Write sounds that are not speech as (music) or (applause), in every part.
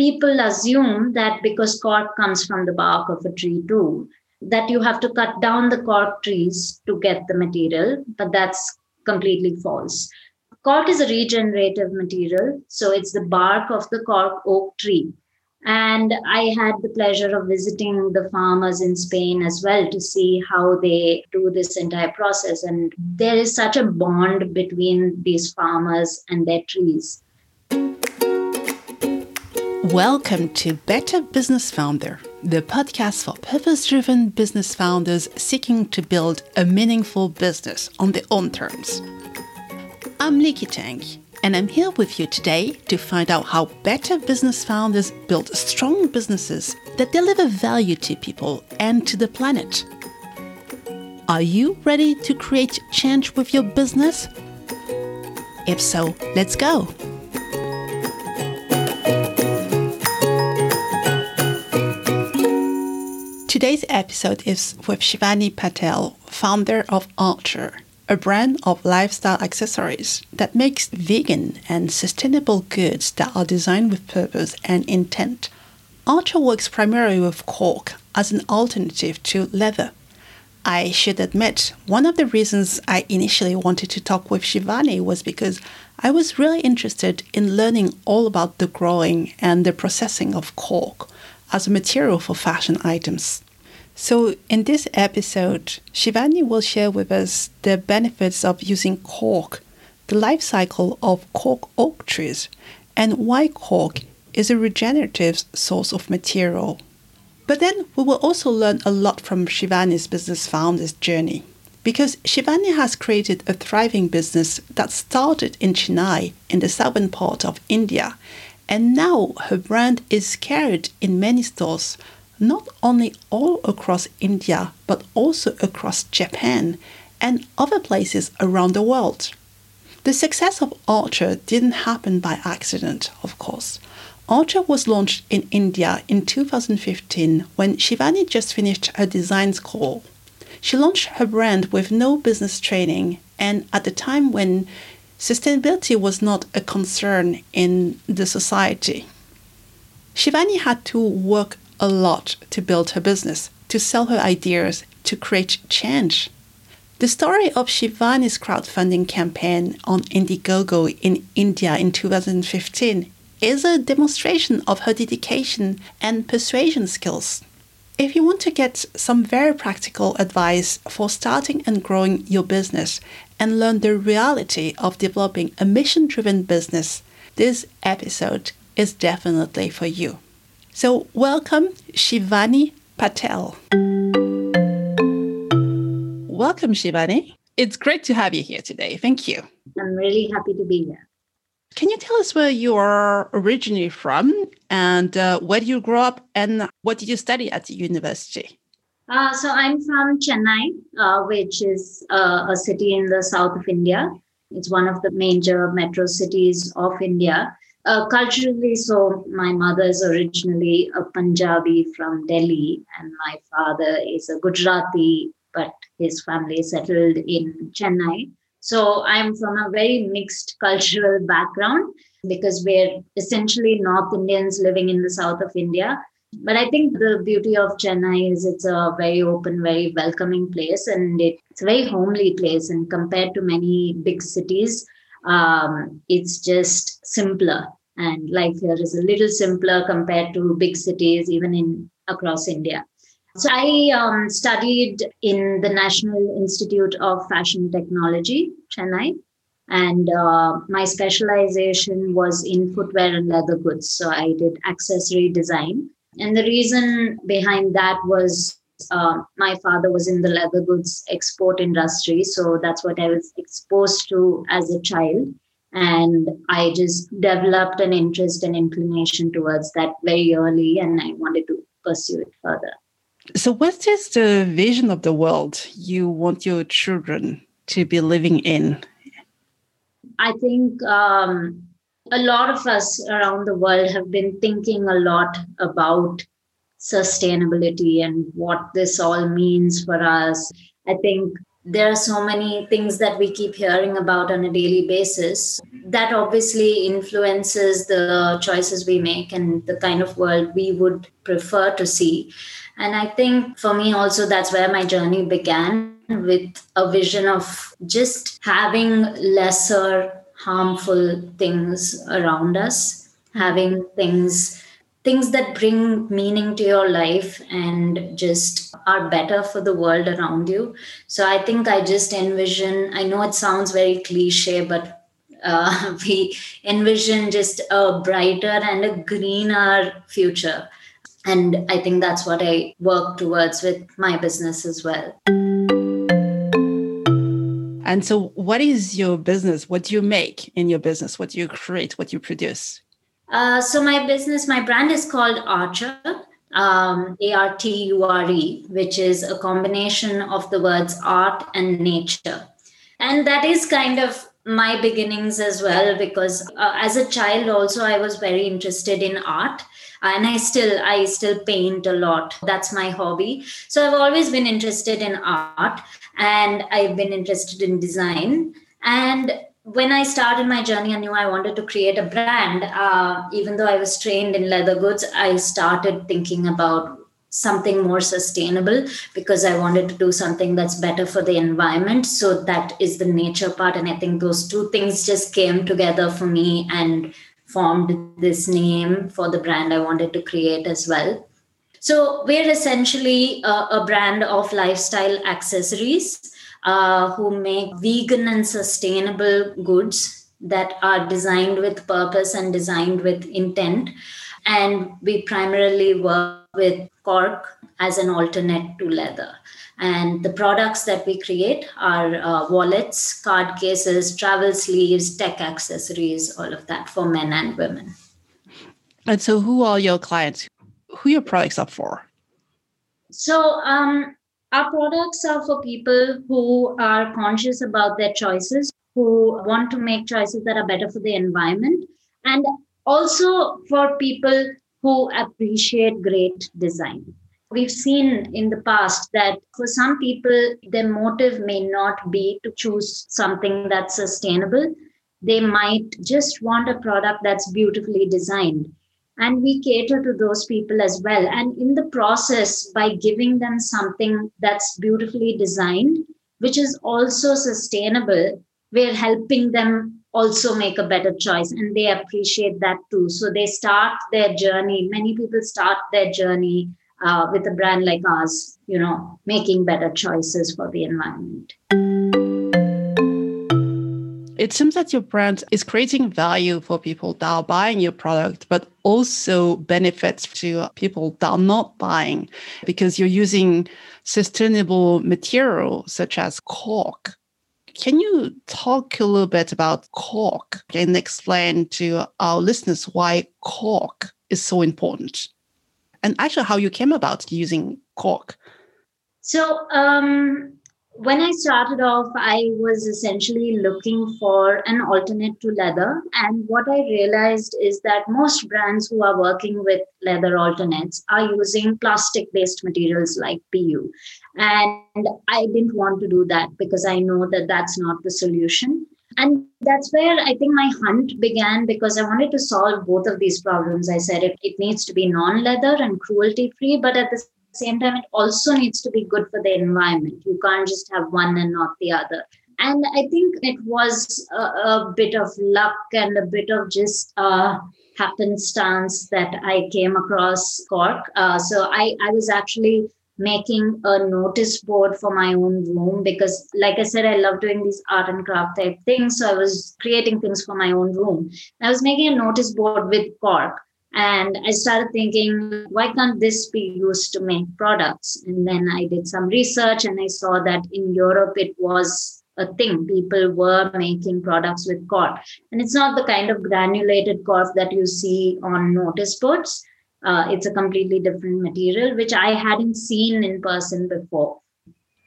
people assume that because cork comes from the bark of a tree too, that you have to cut down the cork trees to get the material, but that's completely false. Cork is a regenerative material, so it's the bark of the cork oak tree. And I had the pleasure of visiting the farmers in Spain as well to see how they do this entire process. And there is such a bond between these farmers and their trees. Welcome to Better Business Founder, the podcast for purpose driven business founders seeking to build a meaningful business on their own terms. I'm Likki Tang, and I'm here with you today to find out how better business founders build strong businesses that deliver value to people and to the planet. Are you ready to create change with your business? If so, let's go. Today's episode is with Shivani Patel, founder of Arture, a brand of lifestyle accessories that makes vegan and sustainable goods that are designed with purpose and intent. Arture works primarily with cork as an alternative to leather. I should admit, one of the reasons I initially wanted to talk with Shivani was because I was really interested in learning all about the growing and the processing of cork as a material for fashion items. So, in this episode, Shivani will share with us the benefits of using cork, the life cycle of cork oak trees, and why cork is a regenerative source of material. But then we will also learn a lot from Shivani's business founder's journey. Because Shivani has created a thriving business that started in Chennai in the southern part of India, and now her brand is carried in many stores not only all across India, but also across Japan and other places around the world. The success of Arture didn't happen by accident, of course. Arture was launched in India in 2015 when Shivani just finished her design school. She launched her brand with no business training and at the time when sustainability was not a concern in the society. Shivani had to work a lot to build her business, to sell her ideas, to create change. The story of Shivani's crowdfunding campaign on Indiegogo in India in 2015 is a demonstration of her dedication and persuasion skills. If you want to get some very practical advice for starting and growing your business and learn the reality of developing a mission driven business, this episode is definitely for you. So, welcome, Shivani Patel. Welcome, Shivani. It's great to have you here today. Thank you. I'm really happy to be here. Can you tell us where you are originally from and uh, where did you grow up and what did you study at the university? Uh, so I'm from Chennai, uh, which is uh, a city in the south of India. It's one of the major metro cities of India. Uh, culturally, so my mother is originally a Punjabi from Delhi, and my father is a Gujarati, but his family settled in Chennai. So I'm from a very mixed cultural background because we're essentially North Indians living in the south of India. But I think the beauty of Chennai is it's a very open, very welcoming place, and it's a very homely place. And compared to many big cities, um, it's just simpler. And life here is a little simpler compared to big cities even in across india. So i um, studied in the national institute of fashion technology chennai. And uh, my specialization was in footwear and leather goods. So i did accessory design. And the reason behind that was uh, my father was in the leather goods export industry so that's what i was exposed to as a child. And i just developed an interest and inclination towards that very early and i wanted to pursue it further. So what is the vision of the world you want your children to be living in? I think um, a lot of us around the world have been thinking a lot about sustainability and what this all means for us. I think there are so many things that we keep hearing about on a daily basis that obviously influences the choices we make and the kind of world we would prefer to see. And i think for me also that's where my journey began with a vision of just having lesser harmful things around us having things things that bring meaning to your life and just are better for the world around you. So I think I just envision, I know it sounds very cliche, but uh, (laughs) we envision just a brighter and a greener future. And I think that's what I work towards with my business as well. And so, what is your business? What do you make in your business? What do you create? What do you produce? Uh, so my business, my brand is called Arture, um, A-R-T-U-R-E, which is a combination of the words art and nature. And that is kind of my beginnings as well, because uh, as a child also I was very interested in art and i still i still paint a lot. That's my hobby. So i've always been interested in art and i've been interested in design. And when I started my journey, I knew I wanted to create a brand. Uh, even though I was trained in leather goods, I started thinking about something more sustainable because I wanted to do something that's better for the environment. So that is the nature part. And I think those two things just came together for me and formed this name for the brand I wanted to create as well. So we're essentially a, a brand of lifestyle accessories uh, who make vegan and sustainable goods that are designed with purpose and designed with intent. And we primarily work with cork as an alternate to leather. And the products that we create are uh, wallets, card cases, travel sleeves, tech accessories, all of that for men and women. And so, who are your clients? Who your products up for? So, um, our products are for people who are conscious about their choices, who want to make choices that are better for the environment, and also for people who appreciate great design. We've seen in the past that for some people, their motive may not be to choose something that's sustainable. They might just want a product that's beautifully designed and we cater to those people as well. And in the process by giving them something that's beautifully designed which is also sustainable we're helping them also make a better choice. And they appreciate that too. So they start their journey. Many people start their journey uh, with a brand like ours you know making better choices for the environment it seems that your brand is creating value for people that are buying your product, but also benefits to people that are not buying because you're using sustainable material such as cork. Can you talk a little bit about cork and explain to our listeners why cork is so important? And actually, how you came about using cork. So, um, when I started off, I was essentially looking for an alternate to leather. And what I realized is that most brands who are working with leather alternates are using plastic based materials like PU. And I didn't want to do that because I know that that's not the solution. And that's where I think my hunt began because I wanted to solve both of these problems. I said it, it needs to be non leather and cruelty free, but at the same time, it also needs to be good for the environment. You can't just have one and not the other. And I think it was a, a bit of luck and a bit of just uh, happenstance that I came across Cork. Uh, so I, I was actually making a notice board for my own room because like i said i love doing these art and craft type things so i was creating things for my own room i was making a notice board with cork and I started thinking, why can't this be used to make products? And then I did some research and I saw that in Europe it was a thing. People were making products with cork. And it's not the kind of granulated cork that you see on notice boards. Uh, it's a completely different material, which I hadn't seen in person before.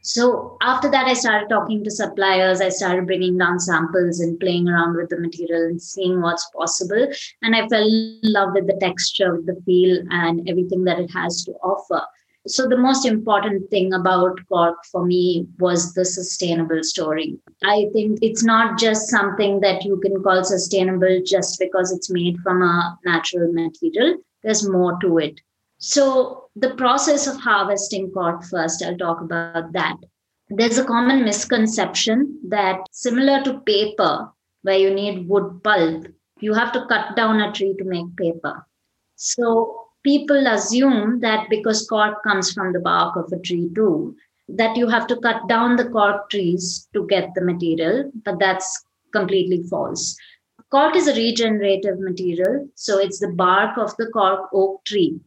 So after that, I started talking to suppliers. I started bringing down samples and playing around with the material and seeing what's possible. And I fell in love with the texture, with the feel, and everything that it has to offer. So, the most important thing about cork for me was the sustainable story. I think it's not just something that you can call sustainable just because it's made from a natural material, there's more to it. So, the process of harvesting cork first, I'll talk about that. There's a common misconception that similar to paper, where you need wood pulp, you have to cut down a tree to make paper. So, people assume that because cork comes from the bark of a tree too, that you have to cut down the cork trees to get the material, but that's completely false. Cork is a regenerative material, so it's the bark of the cork oak tree.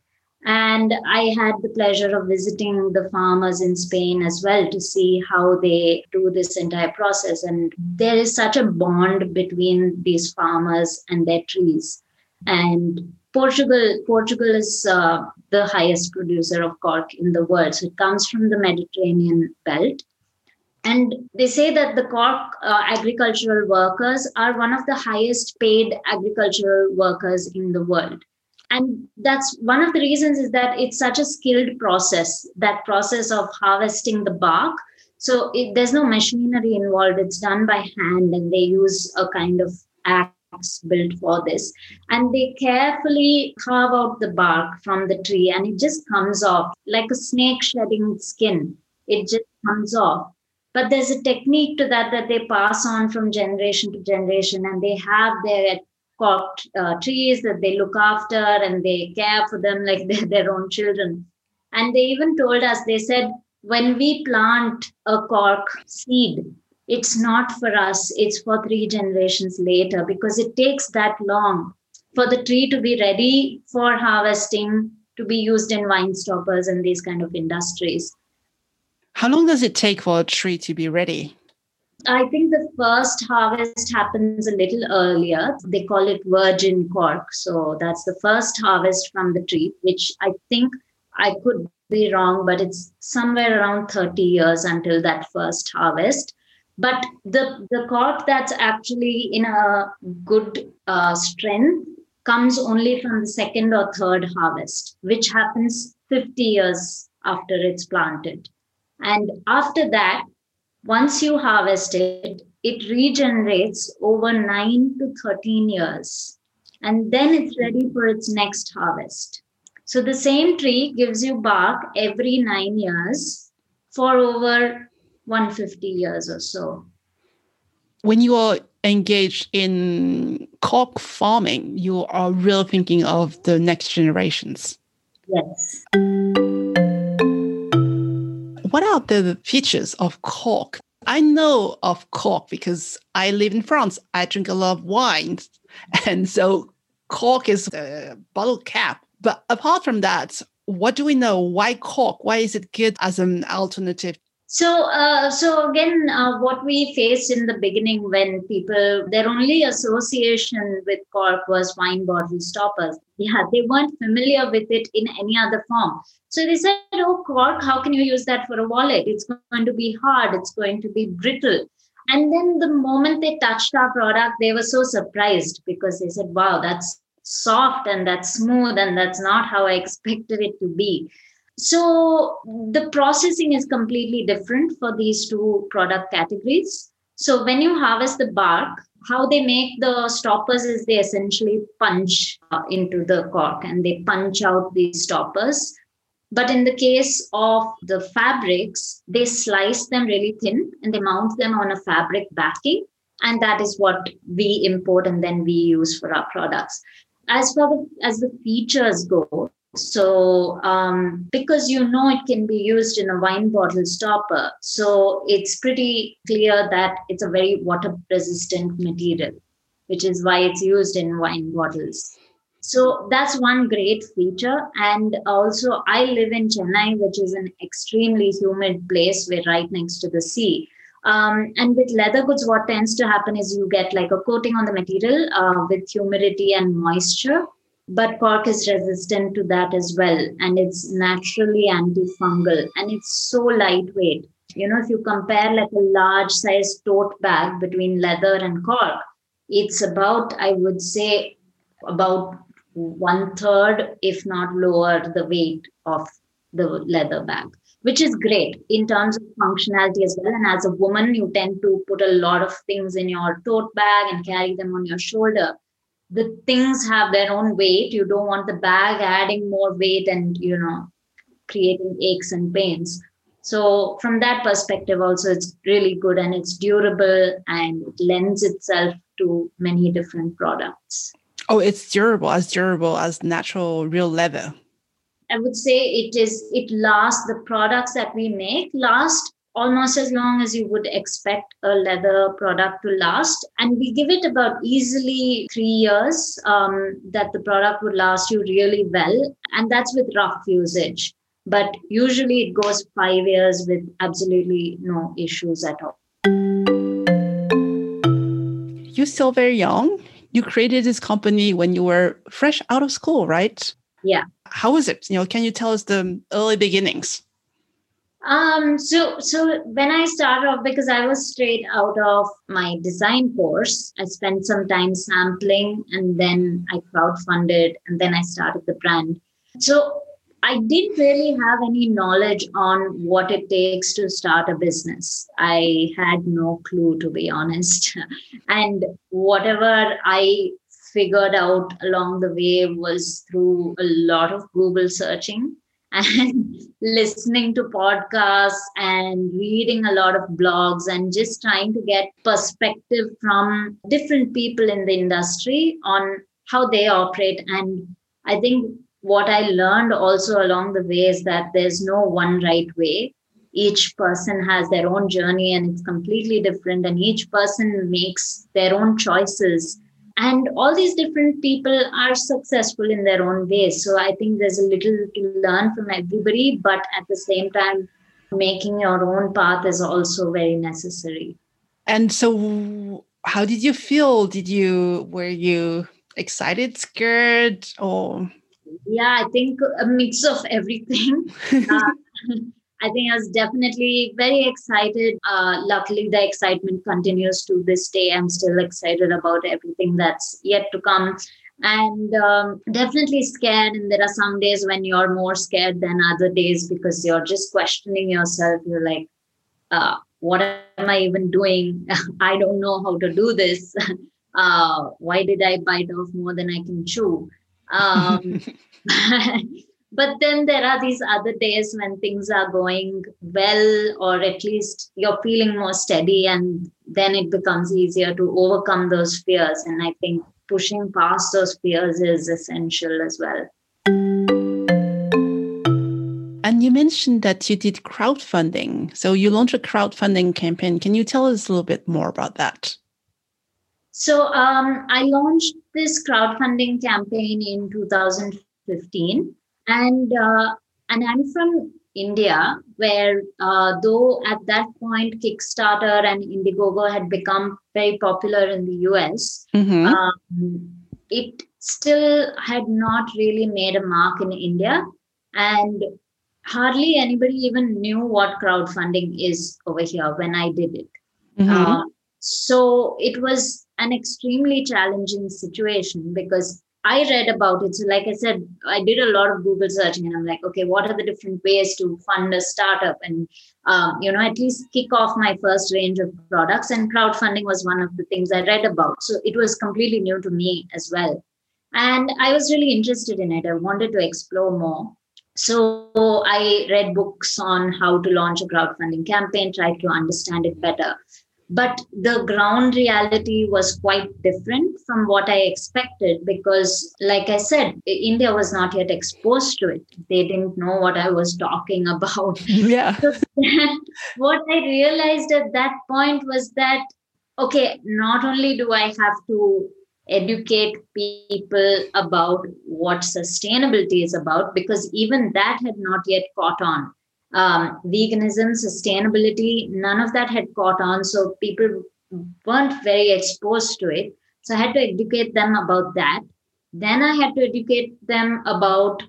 And I had the pleasure of visiting the farmers in Spain as well to see how they do this entire process. And there is such a bond between these farmers and their trees. And Portugal, Portugal is uh, the highest producer of cork in the world. So it comes from the Mediterranean belt. And they say that the cork uh, agricultural workers are one of the highest paid agricultural workers in the world. And that's one of the reasons is that it's such a skilled process, that process of harvesting the bark. So it, there's no machinery involved. It's done by hand and they use a kind of axe built for this. And they carefully carve out the bark from the tree and it just comes off like a snake shedding skin. It just comes off. But there's a technique to that that they pass on from generation to generation and they have their cork uh, trees that they look after and they care for them like (laughs) they're their own children. And they even told us, they said, when we plant a cork seed, it's not for us, it's for three generations later because it takes that long for the tree to be ready for harvesting, to be used in wine stoppers and these kind of industries. How long does it take for a tree to be ready? I think the first harvest happens a little earlier. They call it virgin cork. So that's the first harvest from the tree, which I think I could be wrong, but it's somewhere around 30 years until that first harvest but the the cork that's actually in a good uh, strength comes only from the second or third harvest which happens 50 years after it's planted and after that once you harvest it it regenerates over 9 to 13 years and then it's ready for its next harvest so the same tree gives you bark every 9 years for over 150 years or so. When you are engaged in cork farming, you are really thinking of the next generations. Yes. What are the features of cork? I know of cork because I live in France. I drink a lot of wine. (laughs) And so cork is a bottle cap. But apart from that, what do we know? Why cork? Why is it good as an alternative so, uh, so again, uh, what we faced in the beginning when people, their only association with cork was wine bottle stoppers. Yeah, they weren't familiar with it in any other form. So they said, oh, cork, how can you use that for a wallet? It's going to be hard, it's going to be brittle. And then the moment they touched our product, they were so surprised because they said, wow, that's soft and that's smooth and that's not how I expected it to be. So the processing is completely different for these two product categories. So when you harvest the bark, how they make the stoppers is they essentially punch uh, into the cork and they punch out these stoppers. But in the case of the fabrics, they slice them really thin and they mount them on a fabric backing. And that is what we import and then we use for our products. As far as the features go, so, um, because you know it can be used in a wine bottle stopper, so it's pretty clear that it's a very water resistant material, which is why it's used in wine bottles. So, that's one great feature. And also, I live in Chennai, which is an extremely humid place. We're right next to the sea. Um, and with leather goods, what tends to happen is you get like a coating on the material uh, with humidity and moisture but cork is resistant to that as well and it's naturally antifungal and it's so lightweight you know if you compare like a large size tote bag between leather and cork it's about i would say about one third if not lower the weight of the leather bag, which is great in terms of functionality as well. And as a woman, you tend to put a lot of things in your tote bag and carry them on your shoulder. The things have their own weight. You don't want the bag adding more weight and, you know, creating aches and pains. So from that perspective, also it's really good and it's durable and it lends itself to many different products. Oh, it's durable, as durable as natural real leather. I would say it is it lasts the products that we make last almost as long as you would expect a leather product to last. And we give it about easily three years um, that the product would last you really well. And that's with rough usage. But usually it goes five years with absolutely no issues at all. You're still very young. You created this company when you were fresh out of school right? Yeah. How was it? You know, can you tell us the early beginnings? Um, so so when I started off, because I was straight out of my design course, I spent some time sampling and then I crowdfunded and then I started the brand. So I didn't really have any knowledge on what it takes to start a business. I had no clue, to be honest. (laughs) and whatever I figured out along the way was through a lot of Google searching and (laughs) listening to podcasts and reading a lot of blogs and just trying to get perspective from different people in the industry on how they operate. And I think what I learned also along the way is that there's no one right way. Each person has their own journey and it's completely different, and each person makes their own choices and all these different people are successful in their own ways so i think there's a little to learn from everybody but at the same time making your own path is also very necessary. And so how did you feel? Did you were you excited scared or? Yeah i think a mix of everything. (laughs) Uh, I think I was definitely very excited. Uh, luckily, the excitement continues to this day. I'm still excited about everything that's yet to come. And um, definitely scared. And there are some days when you're more scared than other days because you're just questioning yourself. You're like, uh, what am I even doing? (laughs) I don't know how to do this. (laughs) Uh, why did I bite off more than I can chew? (laughs) Um, but then there are these other days when things are going well or at least you're feeling more steady and then it becomes easier to overcome those fears. And i think pushing past those fears is essential as well. And you mentioned that you did crowdfunding. So you launched a crowdfunding campaign. Can you tell us a little bit more about that? So um, i launched this crowdfunding campaign in 2015 and uh, and I'm from India, where uh, though at that point Kickstarter and Indiegogo had become very popular in the US, mm-hmm. um, it still had not really made a mark in India, and hardly anybody even knew what crowdfunding is over here when I did it. Mm-hmm. Uh, so it was an extremely challenging situation because I read about it. So, like I said, I did a lot of Google searching, and I'm like, okay, what are the different ways to fund a startup, and um, you know, at least kick off my first range of products. And crowdfunding was one of the things I read about. So it was completely new to me as well, and I was really interested in it. I wanted to explore more. So I read books on how to launch a crowdfunding campaign, tried to understand it better but the ground reality was quite different from what i expected because like i said india was not yet exposed to it. They didn't know what i was talking (laughs) about. Yeah. What i realized at that point was that okay not only do i have to educate people about what sustainability is about because even that had not yet caught on um, veganism, sustainability, none of that had caught on. So people weren't very exposed to it. So I had to educate them about that. Then I had to educate them about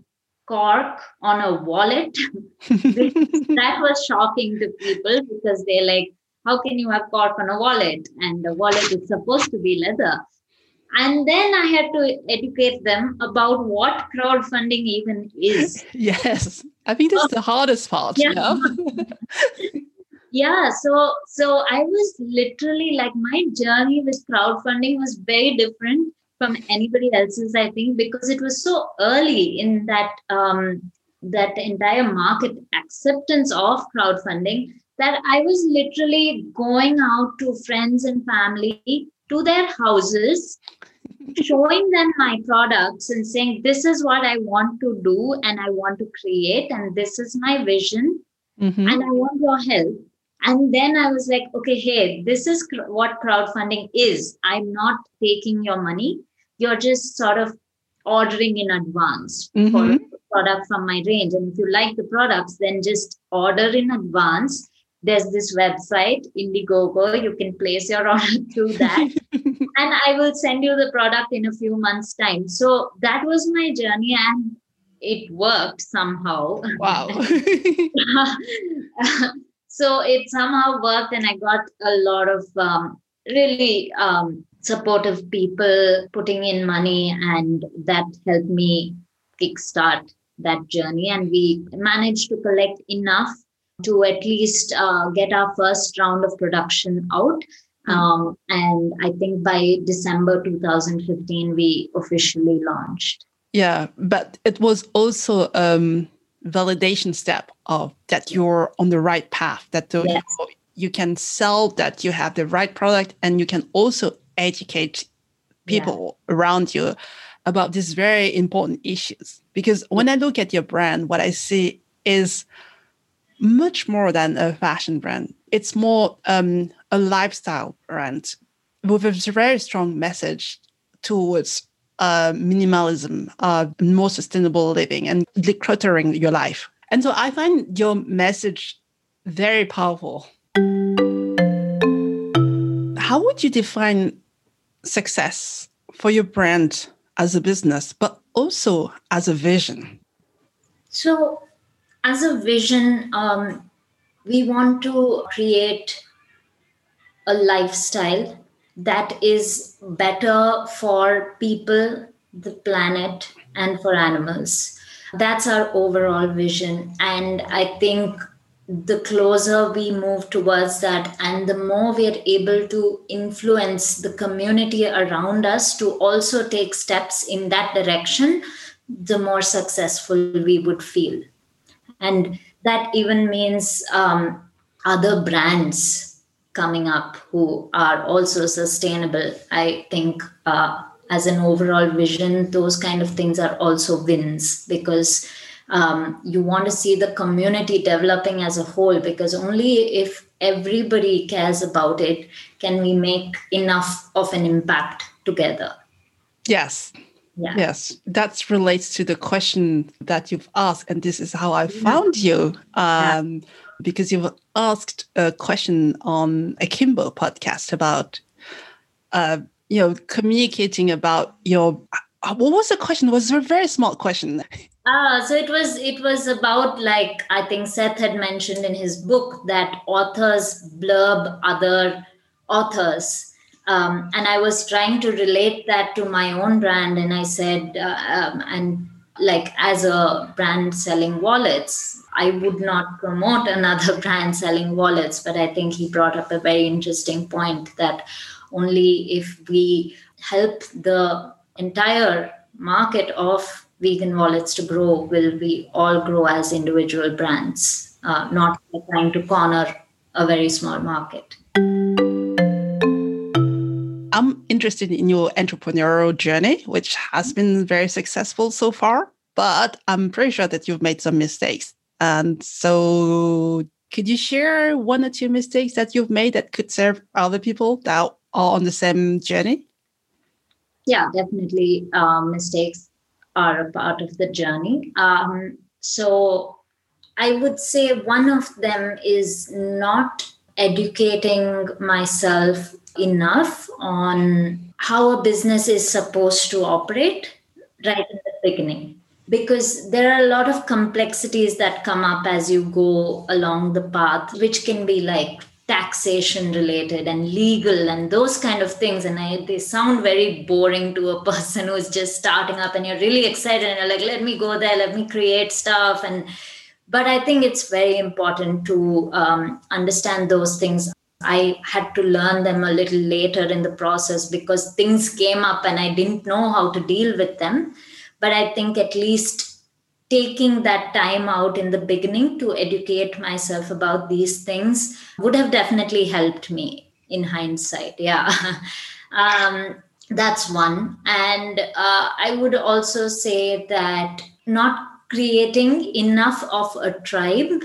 cork on a wallet. (laughs) that was shocking to people because they're like, how can you have cork on a wallet? And the wallet is supposed to be leather. And then I had to educate them about what crowdfunding even is. (laughs) yes, I think that's the hardest part. Yeah. Yeah. (laughs) yeah. So, so I was literally like my journey with crowdfunding was very different from anybody else's. I think because it was so early in that um, that entire market acceptance of crowdfunding that I was literally going out to friends and family to their houses, showing them my products and saying, This is what I want to do and I want to create, and this is my vision, mm-hmm. and I want your help. And then I was like, okay, hey, this is cr- what crowdfunding is. I'm not taking your money. You're just sort of ordering in advance mm-hmm. for a product from my range. And if you like the products, then just order in advance there's this website indiegogo you can place your (laughs) order through that. (laughs) And i will send you the product in a few months time. So that was my journey and it worked somehow. Wow. (laughs) So it somehow worked and i got a lot of um, really um, supportive people putting in money and that helped me kickstart that journey. And we managed to collect enough to at least uh, get our first round of production out. Hmm. Um, and I think by December 2015, we officially launched. Yeah, but it was also um, validation step of that you're on the right path, that the, yes. you, you can sell, that you have the right product, and you can also educate people yeah. around you about these very important issues. Because when I look at your brand, what I see is much more than a fashion brand. It's more um, a lifestyle brand with a very strong message towards uh, minimalism, uh, more sustainable living, and decluttering your life. And so I find your message very powerful. How would you define success for your brand as a business, but also as a vision? So, as a vision, um, we want to create a lifestyle that is better for people, the planet, and for animals. That's our overall vision. And I think the closer we move towards that, and the more we are able to influence the community around us to also take steps in that direction, the more successful we would feel and that even means um, other brands coming up who are also sustainable. I think uh, as an overall vision those kind of things are also wins because um, you want to see the community developing as a whole because only if everybody cares about it can we make enough of an impact together. Yes yeah. Yes, that relates to the question that you've asked, and this is how I found you. Um, yeah. Because you've asked a question on Akimbo podcast about, uh, you know, communicating about your. Uh, what was the question? It was a very small question. Ah, so it was it was about like I think Seth had mentioned in his book that authors blurb other authors um, and I was trying to relate that to my own brand. And I said, uh, um, and like as a brand selling wallets, I would not promote another (laughs) brand selling wallets. But I think he brought up a very interesting point that only if we help the entire market of vegan wallets to grow will we all grow as individual brands, uh, not trying to corner a very small market. I'm interested in your entrepreneurial journey, which has been very successful so far, but I'm pretty sure that you've made some mistakes. And so, could you share one or two mistakes that you've made that could serve other people that are on the same journey? Yeah, definitely. Um, mistakes are a part of the journey. Um, so, I would say one of them is not educating myself enough on how a business is supposed to operate right in the beginning. Because there are a lot of complexities that come up as you go along the path which can be like taxation related and legal and those kind of things. And I, they sound very boring to a (laughs) person who's just starting up and you're really excited and you're like let me go there let me create stuff. And but i think it's very important to um, understand those things i had to learn them a little later in the process because things came up and i didn't know how to deal with them. But i think at least taking that time out in the beginning to educate myself about these things would have definitely helped me in hindsight. Yeah. (laughs) Um, that's one. And uh, i would also say that not creating enough of a tribe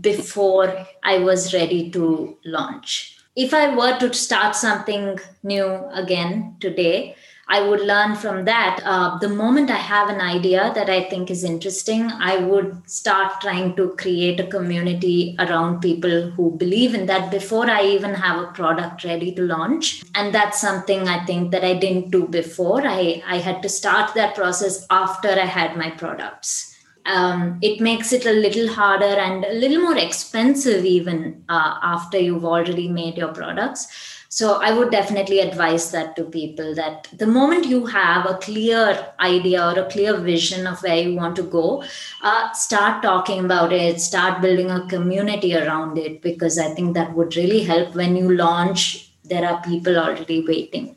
before i was ready to launch if i were to start something new again today I would learn from that. Uh, the moment I have an idea that I think is interesting, I would start trying to create a community around people who believe in that before I even have a product ready to launch. And that's something I think that I didn't do before. I, I had to start that process after I had my products. Um, it makes it a little harder and a little more expensive even uh, after you've already made your products so I would definitely advise that to people that the moment you have a clear idea or a clear vision of where you want to go, uh, start talking about it, start building a community around it, because I think that would really help when you launch. There are people already waiting.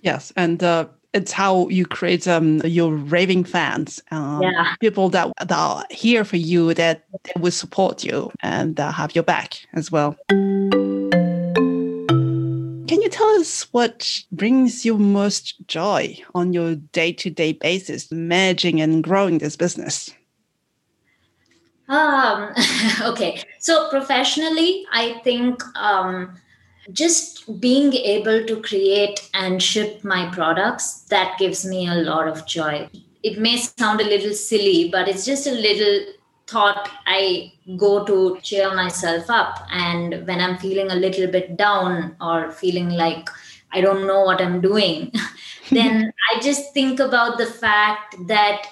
Yes, and uh, it's how you create um, your raving fans, um, yeah. people that, that are here for you, that, that will support you and uh, have your back as well Can you tell us what brings you most joy on your day to day basis, managing and growing this business? Um, (laughs) okay. So, professionally, I think um, just being able to create and ship my products, that gives me a lot of joy. It may sound a little silly, but it's just a little thought I go to cheer myself up. And when I'm feeling a little bit down or feeling like I don't know what I'm doing, (laughs) then (laughs) I just think about the fact that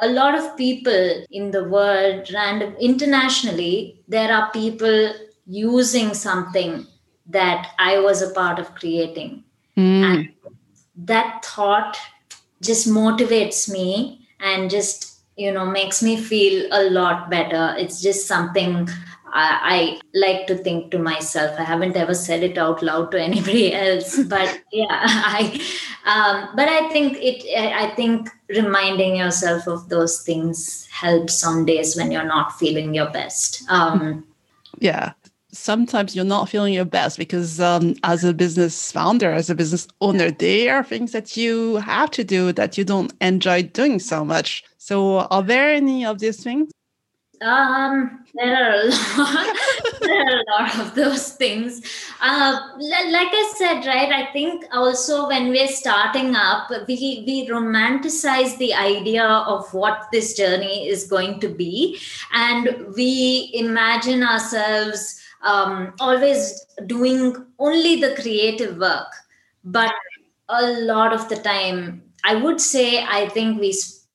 a lot of people in the world, and internationally, there are people using something that I was a part of creating. Mm. And that thought just motivates me and just you know makes me feel a lot better it's just something I, I, like to think to myself. I haven't ever said it out loud to anybody (laughs) else, but yeah, (laughs) I. Um, but I think it. I think reminding yourself of those things helps on days when you're not feeling your best. Um, yeah, sometimes you're not feeling your best because um, as a business founder as a business owner there are things that you have to do that you don't enjoy doing so much. So are there any of these things? Um there are a lot. (laughs) There are a lot of those things. Uh, like i said right i think also when we're starting up we we romanticize the idea of what this journey is going to be. And we imagine ourselves um, always doing only the creative work. But a lot of the time i would say i think we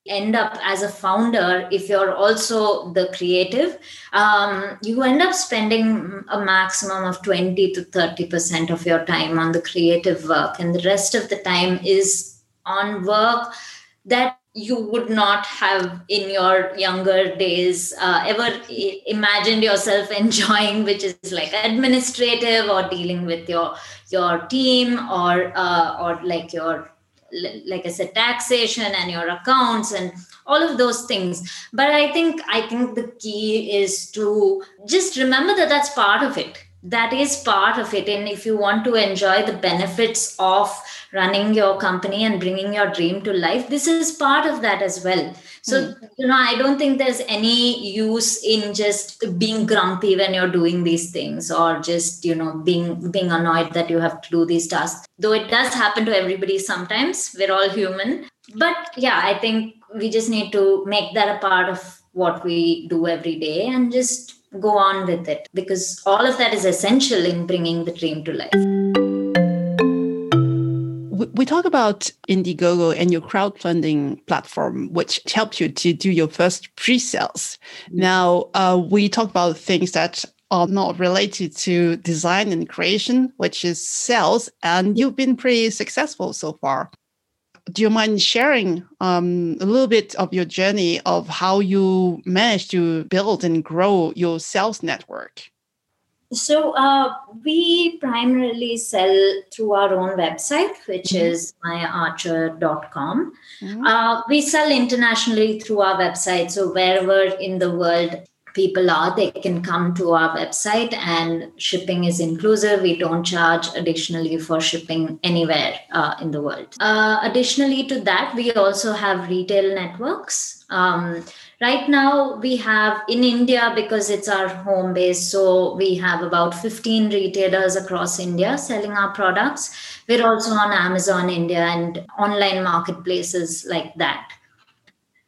end up as a founder if you're also the creative. Um, you end up spending a maximum of 20 to 30 percent of your time on the creative work and the rest of the time is on work that you would not have in your younger days uh, ever imagined yourself (laughs) enjoying which is like administrative or dealing with your your team or uh, or like your like i said taxation and your accounts and all of those things. But i think i think the key is to just remember that that's part of it. That is part of it. And if you want to enjoy the benefits of running your company and bringing your dream to life this is part of that as well so mm. you know i don't think there's any use in just being grumpy when you're doing these things or just you know being being annoyed that you have to do these tasks though it does happen to everybody sometimes we're all human but yeah i think we just need to make that a part of what we do every day and just go on with it because all of that is essential in bringing the dream to life. We talk about Indiegogo and your crowdfunding platform, which helped you to do your first pre sales. Mm-hmm. Now, uh, we talk about things that are not related to design and creation, which is sales, and you've been pretty successful so far. Do you mind sharing um, a little bit of your journey of how you managed to build and grow your sales network? So uh, we primarily sell through our own website, which mm-hmm. is myarture.com. Mm-hmm. Uh, we sell internationally through our website. So wherever in the world people are, they can come to our website and shipping is inclusive. We don't charge additionally for shipping anywhere uh, in the world. Uh, additionally to that, we also have retail networks. Um, right now, we have in India, because it's our home base, so we have about 15 retailers across India selling our products. We're also on Amazon India and online marketplaces like that.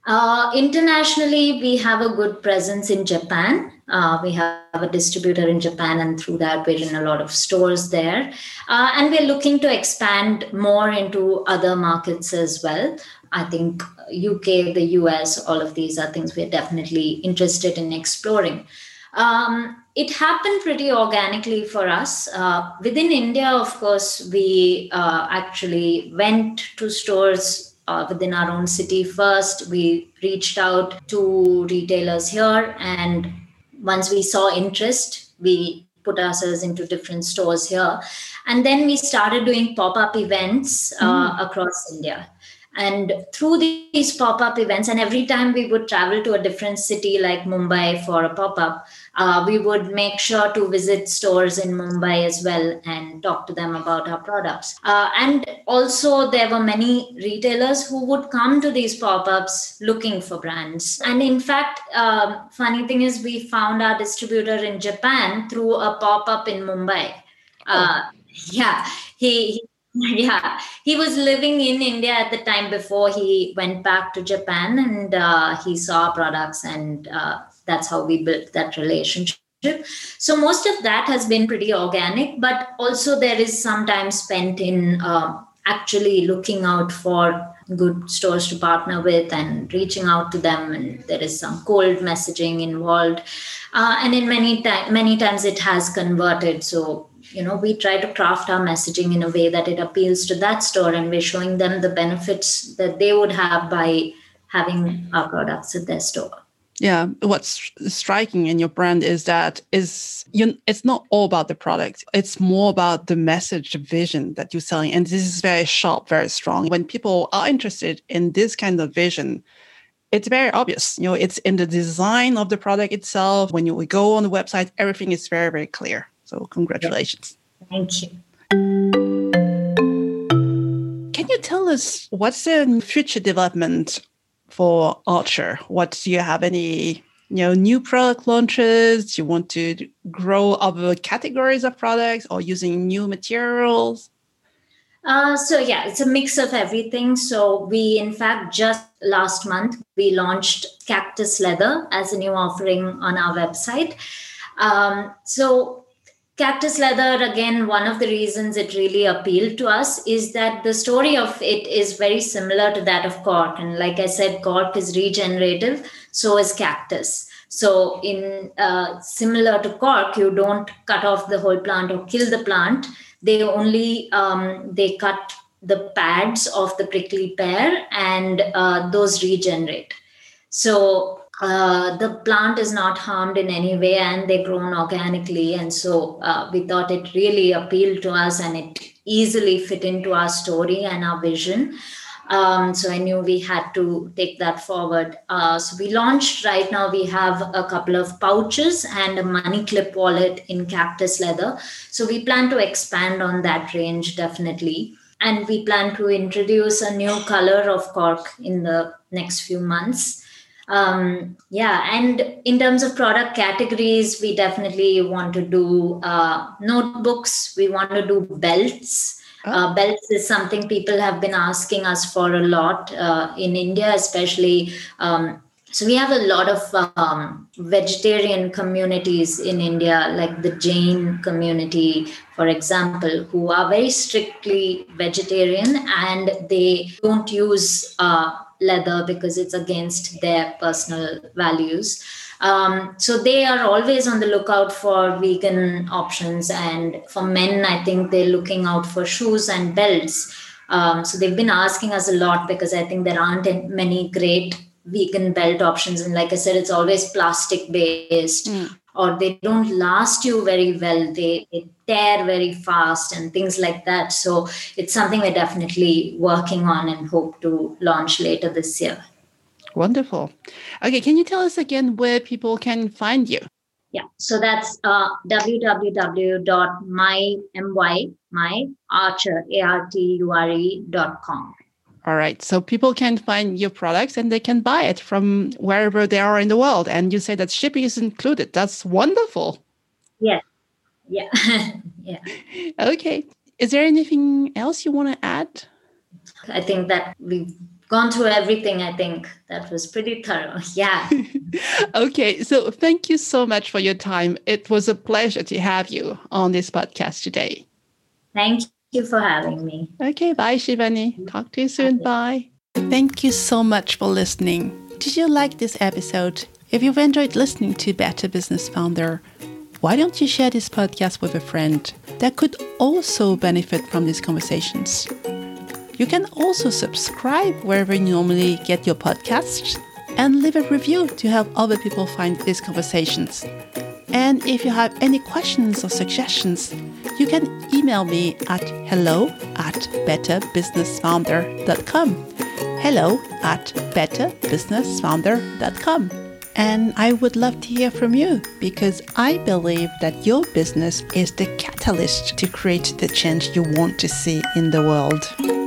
Uh, internationally, we have a good presence in Japan. Uh, we have a distributor in Japan, and through that, we're in a lot of stores there. Uh, and we're looking to expand more into other markets as well. I think UK, the US, all of these are things we're definitely interested in exploring. Um, it happened pretty organically for us. Uh, within India, of course, we uh, actually went to stores uh, within our own city first. We reached out to retailers here, and once we saw interest, we put ourselves into different stores here. And then we started doing pop up events uh, mm. across India. And through these pop up events, and every time we would travel to a different city like Mumbai for a pop up, uh, we would make sure to visit stores in Mumbai as well and talk to them about our products. Uh, and also, there were many retailers who would come to these pop ups looking for brands. And in fact, uh, funny thing is, we found our distributor in Japan through a pop up in Mumbai. Oh. yeah, he, he (laughs) yeah he was living in india at the time before he went back to japan and uh, he saw products and uh, that's how we built that relationship. So most of that has been pretty organic but also there is some time spent in uh, actually looking out for good stores to partner with and reaching out to them and there is some cold messaging involved. Uh, and in many many times it has converted. So you know we try to craft our messaging in a way that it appeals to that store and we're showing them the benefits that they would have by having our products at their store yeah what's striking in your brand is that is you it's not all about the product. It's more about the message the vision that you're selling and this is very sharp very strong. When people are interested in this kind of vision it's very obvious. You know it's in the design of the product itself. When you go on the website everything is very very clear. So, congratulations. Thank you. Can you tell us what's the future development for Arture? What do you have any you know new product launches? Do you want to grow other categories of products or using new materials? Uh, so yeah, it's a mix of everything. So we, in fact, just last month we launched Cactus Leather as a new offering on our website. Um, so Cactus leather, again, one of the reasons it really appealed to us is that the story of it is very similar to that of cork. And like I said, cork is regenerative, so is cactus. So, in uh, similar to cork, you don't cut off the whole plant or kill the plant. They only um, they cut the pads of the prickly pear, and uh, those regenerate. So uh, the plant is not harmed in any way and they grown organically and so uh, we thought it really appealed to us and it easily fit into our story and our vision. Um, so i knew we had to take that forward. Uh, so we launched right now we have a couple of pouches and a money clip wallet in cactus leather. So we plan to expand on that range definitely. And we plan to introduce a new color of cork in the next few months um, yeah and in terms of product categories we definitely want to do uh, notebooks we want to do belts oh. uh, belts is something people have been asking us for a lot uh, in india especially um, so we have a lot of um, vegetarian communities in india like the jain community for example who are very strictly vegetarian and they don't use uh, leather because it's against their personal values. Um, so they are always on the lookout for vegan options. And for men, I think they're looking out for shoes and belts. Um, so they've been asking us a lot because I think there aren't many great vegan belt options. And like I said, it's always plastic based. Mm. Or they don't last you very well. They, they tear very fast and things like that. So it's something we're definitely working on and hope to launch later this year. Wonderful. Okay, can you tell us again where people can find you? Yeah, so that's uh, www.myarture.com. All right, so people can find your products and they can buy it from wherever they are in the world. And you say that shipping is included. That's wonderful. Yeah, yeah, (laughs) yeah. Okay. Is there anything else you want to add? I think that we've gone through everything. I think that was pretty thorough. (laughs) Yeah. (laughs) okay. So thank you so much for your time. It was a pleasure to have you on this podcast today. Thank you for having me. Okay. Bye, Shivani. Talk to you soon. Bye. Thank you so much for listening. Did you like this episode? If you've enjoyed listening to Better Business Founder, why don't you share this podcast with a friend that could also benefit from these conversations? You can also subscribe wherever you normally get your podcasts and leave a review to help other people find these conversations. And if you have any questions or suggestions, you can email me at hello at betterbusinessfounder.com. Hello at betterbusinessfounder.com. And I would love to hear from you because I believe that your business is the catalyst to create the change you want to see in the world.